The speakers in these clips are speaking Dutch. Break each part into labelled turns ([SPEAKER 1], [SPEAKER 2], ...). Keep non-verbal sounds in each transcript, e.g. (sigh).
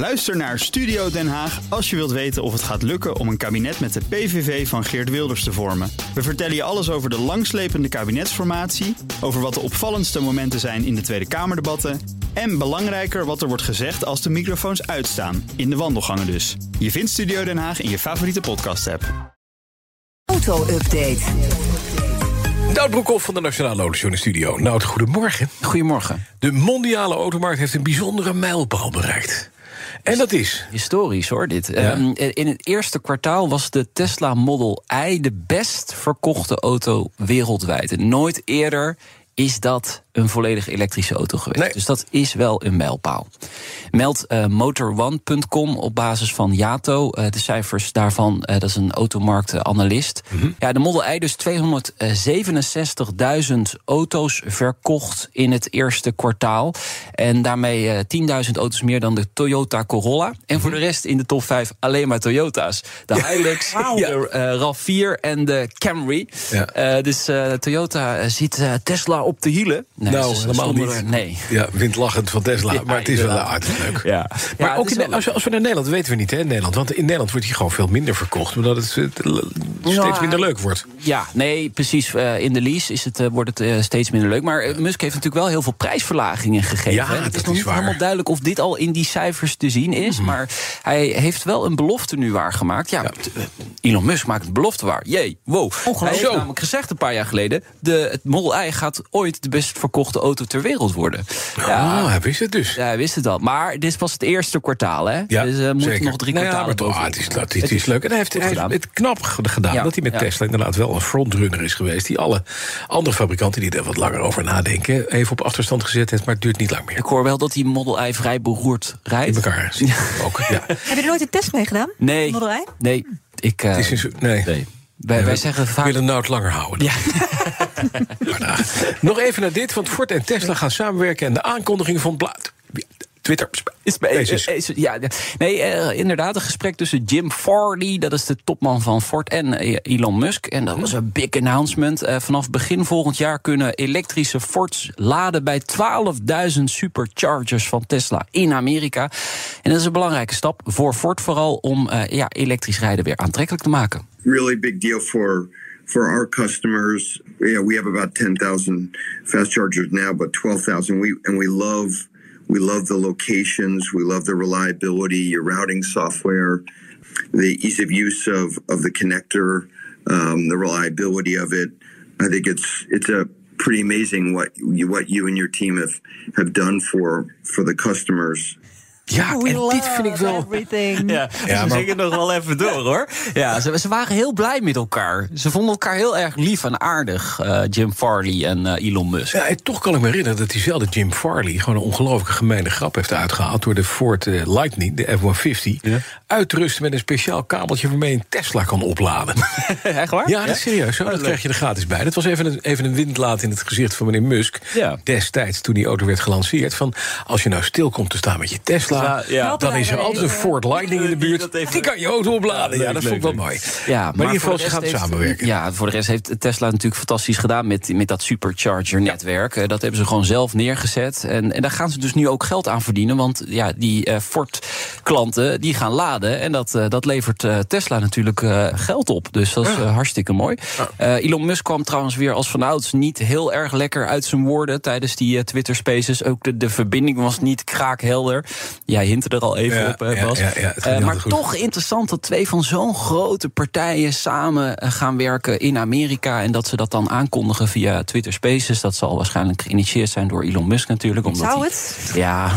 [SPEAKER 1] Luister naar Studio Den Haag als je wilt weten of het gaat lukken om een kabinet met de PVV van Geert Wilders te vormen. We vertellen je alles over de langslepende kabinetsformatie, over wat de opvallendste momenten zijn in de Tweede Kamerdebatten en belangrijker wat er wordt gezegd als de microfoons uitstaan, in de wandelgangen dus. Je vindt Studio Den Haag in je favoriete podcast-app.
[SPEAKER 2] Auto-update.
[SPEAKER 3] Nout Broekhoff van de Nationale Autoshow studio. Nout, goedemorgen.
[SPEAKER 4] Goedemorgen.
[SPEAKER 3] De mondiale automarkt heeft een bijzondere mijlpaal bereikt. En dat is?
[SPEAKER 4] Historisch hoor, dit. Ehm, in het eerste kwartaal was de Tesla Model I de best verkochte auto wereldwijd. En nooit eerder is dat een volledig elektrische auto geweest. Dus dat is wel een mijlpaal. Meldt uh, Motor1.com op basis van Yato. Uh, de cijfers daarvan, uh, dat is een automarktanalist. Mm -hmm. Ja, de Model I dus 267.000 auto's verkocht in het eerste kwartaal. En daarmee 10.000 auto's meer dan de Toyota Corolla. En mm -hmm. voor de rest in de top 5 alleen maar Toyota's. De. (laughs) Hilux, (laughs) de RAV4 en de Camry. Ja. dus Toyota ziet Tesla op de hielen.
[SPEAKER 3] Nee, nou, helemaal niet.
[SPEAKER 4] Nee.
[SPEAKER 3] Ja, windlachend van Tesla, (laughs) ja, maar het is wel aardig leuk.
[SPEAKER 4] Ja.
[SPEAKER 3] Maar
[SPEAKER 4] ja,
[SPEAKER 3] ook in, als, we, als we naar Nederland, weten we niet, hè, in Nederland. Want in Nederland wordt hij gewoon veel minder verkocht... omdat het, steeds minder leuk wordt.
[SPEAKER 4] Ja, nee, precies. Uh, in de lease is het, uh, wordt het uh, steeds minder leuk. Maar Musk heeft natuurlijk wel heel veel prijsverlagingen gegeven.
[SPEAKER 3] Ja,
[SPEAKER 4] het
[SPEAKER 3] is
[SPEAKER 4] nog niet helemaal duidelijk of dit al in die cijfers te zien is. Mm. Maar hij heeft wel een belofte nu waargemaakt. Ja, ja. Elon Musk maakt een belofte waar. Jee, wow. Hij heeft namelijk gezegd een paar jaar geleden... De, het Model I gaat ooit de best verkochte auto ter wereld worden.
[SPEAKER 3] Ja, oh, hij wist het dus.
[SPEAKER 4] Ja, hij wist het al. Maar dit is pas het eerste kwartaal, hè?
[SPEAKER 3] Ja,
[SPEAKER 4] dus uh,
[SPEAKER 3] moeten
[SPEAKER 4] nog drie
[SPEAKER 3] nou
[SPEAKER 4] kwartalen
[SPEAKER 3] ja, maar, oh, het, is, het, is, het is leuk. En hij heeft, hij heeft het knap gedaan ja, dat hij met ja. Tesla inderdaad wel een frontrunner is geweest... die alle andere fabrikanten die er wat langer over nadenken... even op achterstand gezet heeft, maar het duurt niet lang meer.
[SPEAKER 4] Ik hoor wel dat die Model I vrij beroerd rijdt.
[SPEAKER 3] In elkaar ja. ook, ja.
[SPEAKER 2] Heb je er nooit een test mee gedaan?
[SPEAKER 4] Nee.
[SPEAKER 2] Model I?
[SPEAKER 4] Nee. Ik, uh,
[SPEAKER 3] het is een, nee.
[SPEAKER 4] nee. Wij,
[SPEAKER 3] ja,
[SPEAKER 4] wij zeggen vaak...
[SPEAKER 3] willen nou het langer houden.
[SPEAKER 4] Ja. (laughs)
[SPEAKER 3] maar, nou, nog even naar dit, want Ford en Tesla gaan samenwerken... en de aankondiging van Blaad. Twitter.
[SPEAKER 4] Is, ja, nee, uh, inderdaad, een gesprek tussen Jim Farley, dat is de topman van Ford, en uh, Elon Musk. En dat was een big announcement. Uh, vanaf begin volgend jaar kunnen elektrische Fords laden bij 12.000 superchargers van Tesla in Amerika. En dat is een belangrijke stap voor Ford, vooral om ja, elektrisch rijden weer aantrekkelijk te maken.
[SPEAKER 5] Really big deal for. for our customers. Yeah, we have about 10,000 fast chargers now, but 12,000 we and we love we love the locations, we love the reliability, your routing software, the ease of use of of the connector, um, the reliability of it. I think it's it's a pretty amazing what you, what you and your team have have done for for the customers.
[SPEAKER 3] Ja,
[SPEAKER 2] We
[SPEAKER 3] en dit vind ik wel.
[SPEAKER 2] Everything. (laughs)
[SPEAKER 4] Ja,
[SPEAKER 3] Ja,
[SPEAKER 4] ze
[SPEAKER 3] maar-
[SPEAKER 4] zingen nog wel even door hoor. Ja, ze, ze waren heel blij met elkaar. Ze vonden elkaar heel erg lief en aardig, eh, Jim Farley en eh, Elon Musk.
[SPEAKER 3] Ja, en toch kan ik me herinneren dat diezelfde Jim Farley... gewoon een ongelooflijke gemeene grap heeft uitgehaald... door de Ford eh, Lightning, de F-150... uit te rusten met een speciaal kabeltje... waarmee je een Tesla kan opladen. (laughs)
[SPEAKER 4] Echt waar?
[SPEAKER 3] Ja, dat is serieus. Zo, dat krijg je er gratis bij. Dat was even een, even een windlaat in het gezicht van meneer Musk...
[SPEAKER 4] Ja.
[SPEAKER 3] destijds toen die auto werd gelanceerd... van als je nou stil komt te staan met je Tesla...
[SPEAKER 4] Ja, ja.
[SPEAKER 3] dan is er altijd een Ford Lightning in de buurt... (laughs) Die kan je auto opladen. Ja, dat vond ik wel mooi.
[SPEAKER 4] Ja,
[SPEAKER 3] maar, in ieder geval,
[SPEAKER 4] voor
[SPEAKER 3] ze
[SPEAKER 4] de
[SPEAKER 3] gaan
[SPEAKER 4] rest heeft-
[SPEAKER 3] samenwerken.
[SPEAKER 4] Ja, voor de rest heeft Tesla natuurlijk fantastisch gedaan met, met dat supercharger-netwerk. Eh, Dat hebben ze gewoon zelf neergezet. En, en daar gaan ze dus nu ook geld aan verdienen. Want ja, die eh, Ford-klanten die gaan laden. En dat, eh, dat levert eh, Tesla natuurlijk eh, geld op. Dus dat is hartstikke mooi. Eh, Elon Musk kwam trouwens weer als vanouds niet heel erg lekker uit zijn woorden tijdens die Twitter Spaces. Ook de, de verbinding was niet kraakhelder. Jij hintte er al even
[SPEAKER 3] Ja,
[SPEAKER 4] op, eh,
[SPEAKER 3] ja,
[SPEAKER 4] Bas.
[SPEAKER 3] ja,
[SPEAKER 4] Eh,
[SPEAKER 3] niet
[SPEAKER 4] maar toch interessant dat twee van zo'n grote partijen samen eh, gaan werken in Amerika. En dat ze dat dan aankondigen via Twitter Spaces. Dat zal waarschijnlijk geïnitieerd zijn door Elon Musk natuurlijk. Omdat
[SPEAKER 2] Zou
[SPEAKER 4] hij-
[SPEAKER 2] het?
[SPEAKER 4] Ja.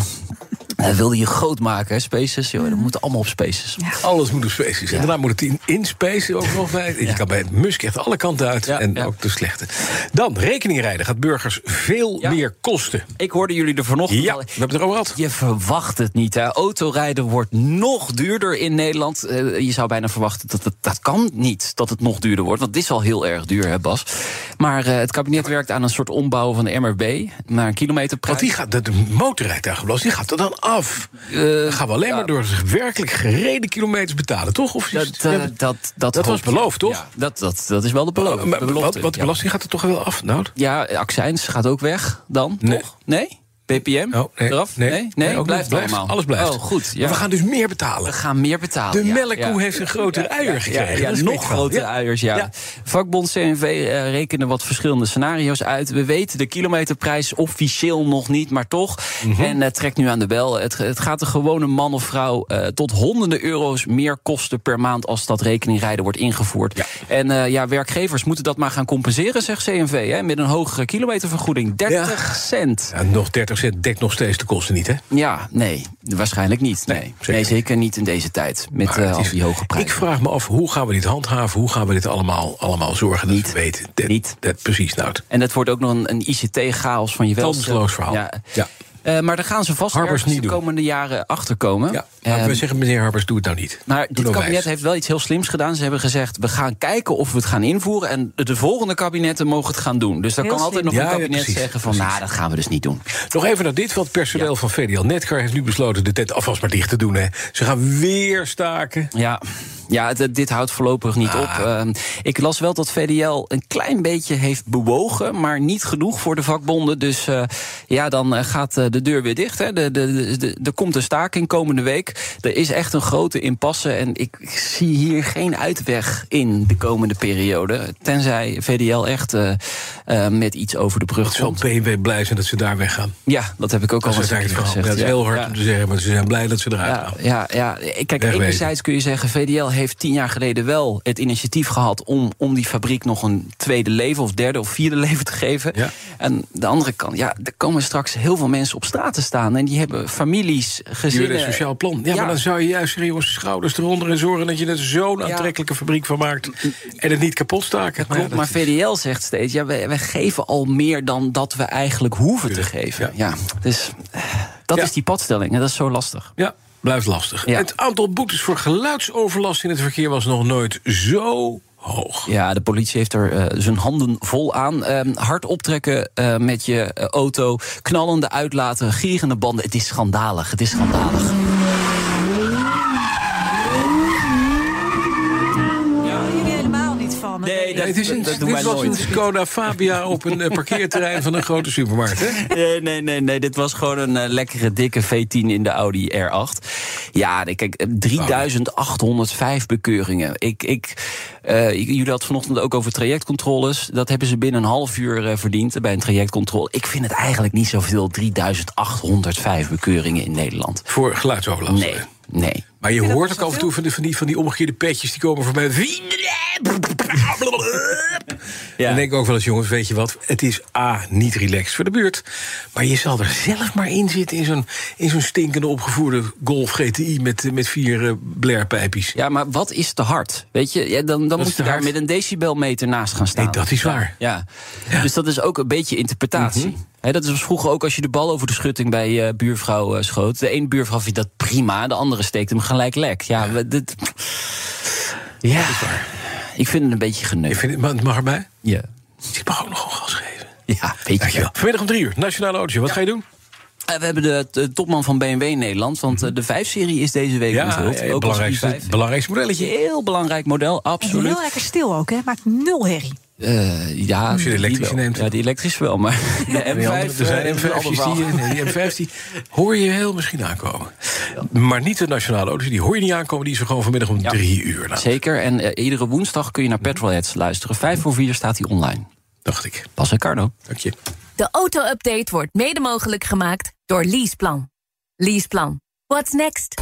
[SPEAKER 4] Hij wilde je groot maken, hè, Spaces. Joh, dat moet allemaal op Spaces.
[SPEAKER 3] Alles moet op Spaces. En daarna moet het in, in Space ook nog bij. Je kan bij Musk echt alle kanten uit.
[SPEAKER 4] Ja,
[SPEAKER 3] en
[SPEAKER 4] ja.
[SPEAKER 3] ook de slechte. Dan, rekeningrijden gaat burgers veel
[SPEAKER 4] Ja.
[SPEAKER 3] meer kosten.
[SPEAKER 4] Ik hoorde jullie er vanochtend
[SPEAKER 3] Ja,
[SPEAKER 4] al-
[SPEAKER 3] we hebben het erover gehad.
[SPEAKER 4] Je verwacht het niet. Hè. Autorijden wordt nog duurder in Nederland. Eh, je zou bijna verwachten dat het, dat kan niet dat het nog duurder wordt. Want het is al heel erg duur, hè Bas. Maar eh, het kabinet werkt aan een soort ombouw van de MRB naar een kilometerprijs.
[SPEAKER 3] Want die gaat, de, de motorrijtuigenbelasting die gaat er dan af. Dan gaan we alleen
[SPEAKER 4] ja.
[SPEAKER 3] maar door werkelijk gereden kilometers betalen, toch? Of
[SPEAKER 4] Dat, eh, dat, dat,
[SPEAKER 3] dat was beloofd, toch?
[SPEAKER 4] Ja, dat, dat, dat is wel de, beloof, belofte.
[SPEAKER 3] wat de belasting gaat er toch wel af, nou?
[SPEAKER 4] Ja, accijns gaat ook weg dan,
[SPEAKER 3] Nee.
[SPEAKER 4] toch? Nee? BPM?
[SPEAKER 3] Oh, nee,
[SPEAKER 4] Eraf?
[SPEAKER 3] nee,
[SPEAKER 4] nee,
[SPEAKER 3] nee, ook
[SPEAKER 4] blijft allemaal.
[SPEAKER 3] Alles blijft.
[SPEAKER 4] Oh, goed. Ja.
[SPEAKER 3] Maar we gaan dus meer betalen.
[SPEAKER 4] We gaan meer betalen.
[SPEAKER 3] De
[SPEAKER 4] ja,
[SPEAKER 3] melkkoe
[SPEAKER 4] ja.
[SPEAKER 3] heeft een grotere uier gekregen.
[SPEAKER 4] Ja, nog grotere
[SPEAKER 3] Ja.
[SPEAKER 4] uiers, ja. Vakbond CNV eh, rekenen wat verschillende scenario's uit. We weten de kilometerprijs officieel nog niet, maar toch.
[SPEAKER 3] Mhm.
[SPEAKER 4] En eh, trekt nu aan de bel. Het, het gaat de gewone man of vrouw eh, tot honderden euro's meer kosten per maand... als dat rekeningrijden wordt ingevoerd. En ja, werkgevers moeten dat maar gaan compenseren, zegt CNV. Hè, met een hogere kilometervergoeding. 30 cent.
[SPEAKER 3] Ja, nog 30 cent dekt nog steeds de kosten niet, hè?
[SPEAKER 4] Ja, nee, waarschijnlijk niet. Nee,
[SPEAKER 3] Nee,
[SPEAKER 4] nee,
[SPEAKER 3] zeker niet.
[SPEAKER 4] in deze tijd. Met eh, al die hoge prijzen.
[SPEAKER 3] Ik vraag me af, hoe gaan we dit handhaven? Hoe gaan we dit allemaal, allemaal zorgen dat
[SPEAKER 4] Niet.
[SPEAKER 3] we weten? Dat,
[SPEAKER 4] Niet.
[SPEAKER 3] Dat, precies, nou.
[SPEAKER 4] En het wordt ook nog een, een ICT-chaos van je wel.
[SPEAKER 3] Kansloos verhaal.
[SPEAKER 4] Ja.
[SPEAKER 3] Ja.
[SPEAKER 4] Eh, maar daar gaan ze vast
[SPEAKER 3] Harbers niet
[SPEAKER 4] de
[SPEAKER 3] doen.
[SPEAKER 4] komende jaren achter komen.
[SPEAKER 3] Ja, nou,
[SPEAKER 4] Ehm,
[SPEAKER 3] we zeggen, meneer Harbers, doe het nou niet.
[SPEAKER 4] maar
[SPEAKER 3] Doe
[SPEAKER 4] dit
[SPEAKER 3] nou
[SPEAKER 4] kabinet
[SPEAKER 3] wijs.
[SPEAKER 4] heeft wel iets heel slims gedaan. Ze hebben gezegd, we gaan kijken of we het gaan invoeren... en de volgende kabinetten mogen het gaan doen. Dus dan
[SPEAKER 2] Heel
[SPEAKER 4] kan altijd nog een
[SPEAKER 3] Ja,
[SPEAKER 4] kabinet
[SPEAKER 3] precies,
[SPEAKER 4] zeggen van... nou, dat gaan we dus niet doen.
[SPEAKER 3] Nog even naar dit, want het personeel van VDL Netcar heeft nu besloten de tent alvast maar dicht te doen. Hè. Ze gaan weer staken.
[SPEAKER 4] Ja, ja dit houdt voorlopig niet op. Ehm, ik las wel dat VDL een klein beetje heeft bewogen... maar niet genoeg voor de vakbonden. Dus eh, ja, dan eh, gaat eh, de deur weer dicht. Hè. De, de, de, er komt een staking komende week. Er is echt een grote impasse. En ik, ik zie hier geen uitweg in de komende periode. Tenzij VDL echt met iets over de brug
[SPEAKER 3] Het zal
[SPEAKER 4] komt.
[SPEAKER 3] BMW blij zijn dat ze daar weggaan.
[SPEAKER 4] Ja, dat heb ik ook
[SPEAKER 3] Dat
[SPEAKER 4] al eens gezegd.
[SPEAKER 3] Ja, het is heel hard
[SPEAKER 4] Ja.
[SPEAKER 3] om te zeggen, maar ze zijn blij dat ze eruit
[SPEAKER 4] Ja,
[SPEAKER 3] gaan.
[SPEAKER 4] ja, ja. Kijk,
[SPEAKER 3] Wegwezen.
[SPEAKER 4] enerzijds kun je zeggen... VDL heeft tien jaar geleden wel het initiatief gehad... om, om die fabriek nog een tweede leven of derde of vierde (laughs) leven te geven.
[SPEAKER 3] Ja.
[SPEAKER 4] En de andere kant, ja, er komen straks heel veel mensen op straat te staan... en die hebben families, gezinnen...
[SPEAKER 3] een sociaal plan. Ja,
[SPEAKER 4] Ja.
[SPEAKER 3] maar dan zou je juist jongens, schouders eronder... en zorgen dat je er zo'n aantrekkelijke fabriek van maakt... en het niet kapot staken.
[SPEAKER 4] Klopt, maar
[SPEAKER 3] is-
[SPEAKER 4] VDL zegt steeds... ja, wij, wij geven al meer dan dat we eigenlijk hoeven te geven.
[SPEAKER 3] ja.
[SPEAKER 4] Dus eh, dat is die padstelling en dat is zo lastig.
[SPEAKER 3] Ja, blijft lastig.
[SPEAKER 4] Ja.
[SPEAKER 3] Het aantal boetes voor geluidsoverlast in het verkeer... was nog nooit zo hoog.
[SPEAKER 4] Ja, de politie heeft er eh, zijn handen vol aan. Ehm, hard optrekken eh, met je eh, auto, knallende uitlaten, gierende banden. Het is schandalig, het is schandalig. Nee,
[SPEAKER 3] het is een,
[SPEAKER 4] dat
[SPEAKER 3] dit was een. Skoda Fabia op een eh, parkeerterrein van een grote supermarkt. Hè? (laughs)
[SPEAKER 4] Nee, nee, nee, nee. Dit was gewoon een eh, lekkere dikke V10 in de Audi R8. Ja, kijk, eh, 3805 bekeuringen. Ik, ik, eh, jullie hadden het vanochtend ook over trajectcontroles. Dat hebben ze binnen een half uur eh, verdiend eh, bij een trajectcontrole. Ik vind het eigenlijk niet zoveel, 3805 bekeuringen in Nederland.
[SPEAKER 3] Voor geluidsoverlast.
[SPEAKER 4] Nee, nee.
[SPEAKER 3] Maar je hoort ook af en toe van die, van, die, van die omgekeerde petjes die komen voorbij.
[SPEAKER 4] Ja.
[SPEAKER 3] Dan denk ik ook wel eens, jongens, weet je wat? Het is A, niet relaxed voor de buurt. Maar je zal er zelf maar in zitten in zo'n, in zo'n stinkende opgevoerde Golf GTI met, met vier uh, blairpijpjes.
[SPEAKER 4] Ja, maar wat is te hard? Weet je, ja, dan, dan
[SPEAKER 3] is
[SPEAKER 4] moet je daar
[SPEAKER 3] hard.
[SPEAKER 4] met een decibelmeter naast gaan staan.
[SPEAKER 3] Nee, dat is waar.
[SPEAKER 4] Ja. Dus dat is ook een beetje interpretatie. Hè, dat was vroeger ook als je de bal over de schutting bij eh buurvrouw eh, schoot. De ene buurvrouw vindt dat prima, de andere steekt hem gelijk lek. Ja, dit, ja. ik vind het een beetje
[SPEAKER 3] Ik
[SPEAKER 4] geneukt.
[SPEAKER 3] vind het, maar het mag erbij.
[SPEAKER 4] Ja.
[SPEAKER 3] Ik mag ook nog een gas geven.
[SPEAKER 4] ja, weet je wel.
[SPEAKER 3] Vanmiddag om drie uur, Nationale Autootje. Wat ga je doen?
[SPEAKER 4] Eh, we hebben de, de topman van BMW in Nederland. Want eh, de 5-serie is deze week
[SPEAKER 3] Ja,
[SPEAKER 4] onthuld.
[SPEAKER 3] ja, ja,
[SPEAKER 4] ook
[SPEAKER 3] belangrijkste,
[SPEAKER 4] i5.
[SPEAKER 3] belangrijkste modelletje.
[SPEAKER 4] Heel belangrijk model,
[SPEAKER 2] En
[SPEAKER 4] absoluut.
[SPEAKER 2] heel lekker stil ook, hè? Maakt nul herrie.
[SPEAKER 4] Eh, ja,
[SPEAKER 3] Als je de elektrische neemt.
[SPEAKER 4] Ja, die elektrische wel, maar (laughs) de
[SPEAKER 3] Die andere,
[SPEAKER 4] M5...
[SPEAKER 3] er zijn
[SPEAKER 4] eh, is een ander
[SPEAKER 3] M5's
[SPEAKER 4] verhaal.
[SPEAKER 3] die, nee, die M5's die hoor je heel misschien aankomen. Maar niet de nationale auto's, die hoor je niet aankomen. Die is er gewoon vanmiddag om
[SPEAKER 4] Ja.
[SPEAKER 3] drie uur. Nou,
[SPEAKER 4] Zeker, en eh, iedere woensdag kun je naar Petrolheads luisteren. Vijf voor vier staat hij online.
[SPEAKER 3] dacht ik.
[SPEAKER 4] Pas en Carno.
[SPEAKER 3] Dank je.
[SPEAKER 6] De auto-update wordt mede mogelijk gemaakt door Leaseplan. Leaseplan. What's next?